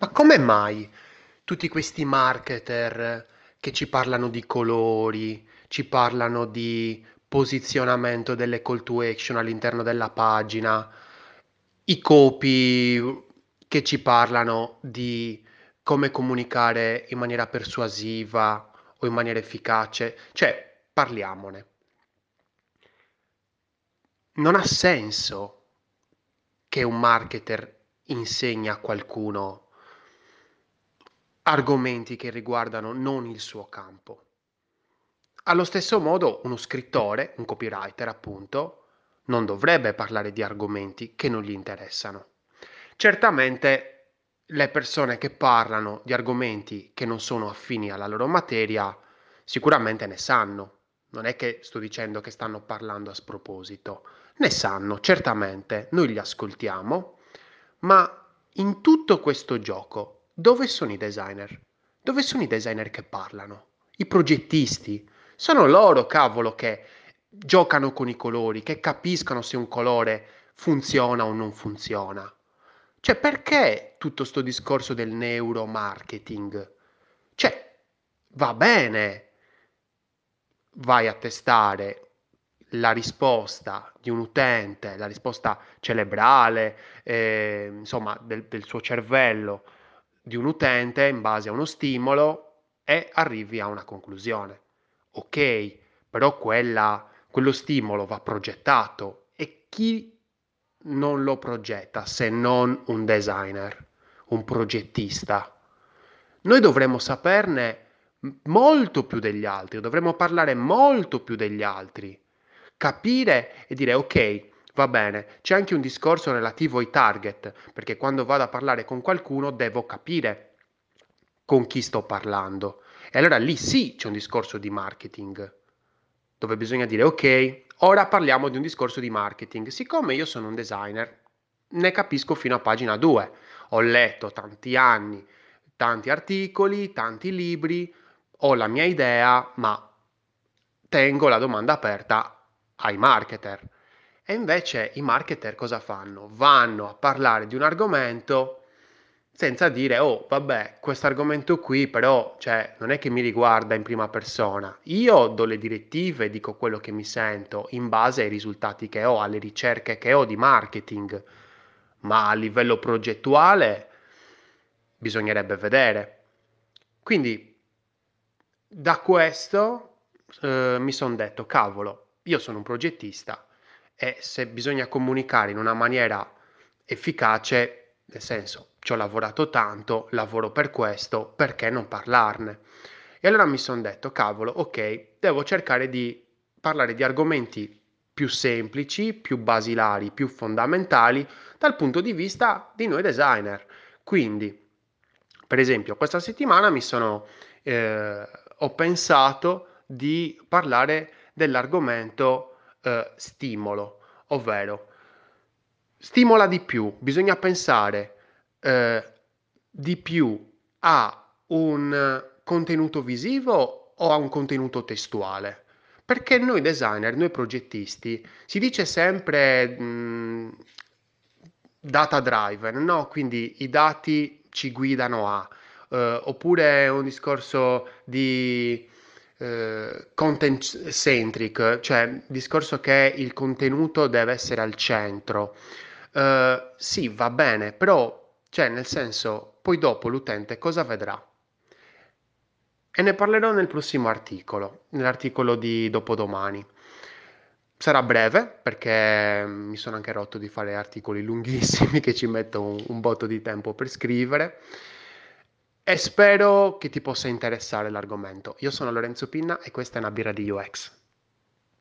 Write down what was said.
Ma come mai tutti questi marketer che ci parlano di colori, ci parlano di posizionamento delle call to action all'interno della pagina, i copy che ci parlano di come comunicare in maniera persuasiva o in maniera efficace, cioè parliamone. Non ha senso che un marketer insegna a qualcuno argomenti che riguardano non il suo campo. Allo stesso modo, uno scrittore, un copywriter appunto, non dovrebbe parlare di argomenti che non gli interessano. Certamente le persone che parlano di argomenti che non sono affini alla loro materia sicuramente ne sanno. Non è che sto dicendo che stanno parlando a sproposito, ne sanno, certamente, noi li ascoltiamo, ma in tutto questo gioco dove sono i designer? Dove sono i designer che parlano? I progettisti? Sono loro, cavolo, che giocano con i colori, che capiscono se un colore funziona o non funziona. Cioè, perché tutto questo discorso del neuromarketing? Cioè, va bene, vai a testare la risposta di un utente, la risposta cerebrale, eh, insomma, del, del suo cervello di un utente in base a uno stimolo e arrivi a una conclusione. Ok, però quella, quello stimolo va progettato e chi non lo progetta se non un designer, un progettista? Noi dovremmo saperne molto più degli altri, dovremmo parlare molto più degli altri, capire e dire ok, Va bene, c'è anche un discorso relativo ai target, perché quando vado a parlare con qualcuno devo capire con chi sto parlando. E allora lì sì c'è un discorso di marketing, dove bisogna dire ok, ora parliamo di un discorso di marketing. Siccome io sono un designer, ne capisco fino a pagina 2. Ho letto tanti anni, tanti articoli, tanti libri, ho la mia idea, ma tengo la domanda aperta ai marketer e invece i marketer cosa fanno? Vanno a parlare di un argomento senza dire, oh, vabbè, questo argomento qui però, cioè, non è che mi riguarda in prima persona. Io do le direttive, dico quello che mi sento in base ai risultati che ho, alle ricerche che ho di marketing, ma a livello progettuale bisognerebbe vedere. Quindi, da questo eh, mi sono detto, cavolo, io sono un progettista, e se bisogna comunicare in una maniera efficace, nel senso ci ho lavorato tanto, lavoro per questo, perché non parlarne? E allora mi sono detto, cavolo, ok, devo cercare di parlare di argomenti più semplici, più basilari, più fondamentali dal punto di vista di noi designer. Quindi, per esempio, questa settimana mi sono, eh, ho pensato di parlare dell'argomento eh, stimolo, ovvero stimola di più, bisogna pensare eh, di più a un contenuto visivo o a un contenuto testuale. Perché noi designer, noi progettisti, si dice sempre mh, data driven, no? Quindi i dati ci guidano a, eh, oppure un discorso di content centric, cioè il discorso che il contenuto deve essere al centro. Uh, sì, va bene, però, cioè, nel senso, poi dopo l'utente cosa vedrà? E ne parlerò nel prossimo articolo, nell'articolo di dopodomani. Sarà breve perché mi sono anche rotto di fare articoli lunghissimi che ci metto un, un botto di tempo per scrivere e spero che ti possa interessare l'argomento. Io sono Lorenzo Pinna e questa è una birra di UX.